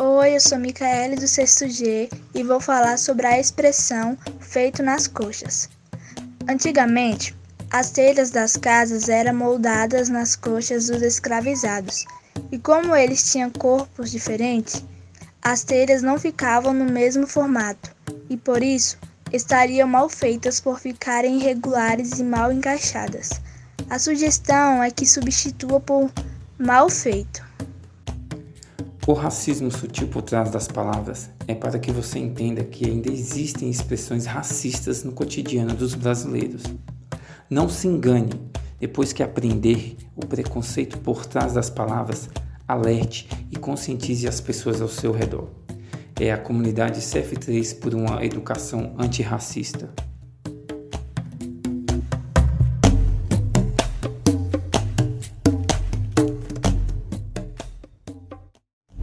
Oi, eu sou Micaele do sexto G e vou falar sobre a expressão feito nas coxas. Antigamente, as telhas das casas eram moldadas nas coxas dos escravizados, e como eles tinham corpos diferentes, as telhas não ficavam no mesmo formato, e por isso estariam mal feitas por ficarem irregulares e mal encaixadas. A sugestão é que substitua por mal feito. O racismo sutil por trás das palavras é para que você entenda que ainda existem expressões racistas no cotidiano dos brasileiros. Não se engane, depois que aprender o preconceito por trás das palavras, alerte e conscientize as pessoas ao seu redor. É a comunidade CF3 por uma educação antirracista.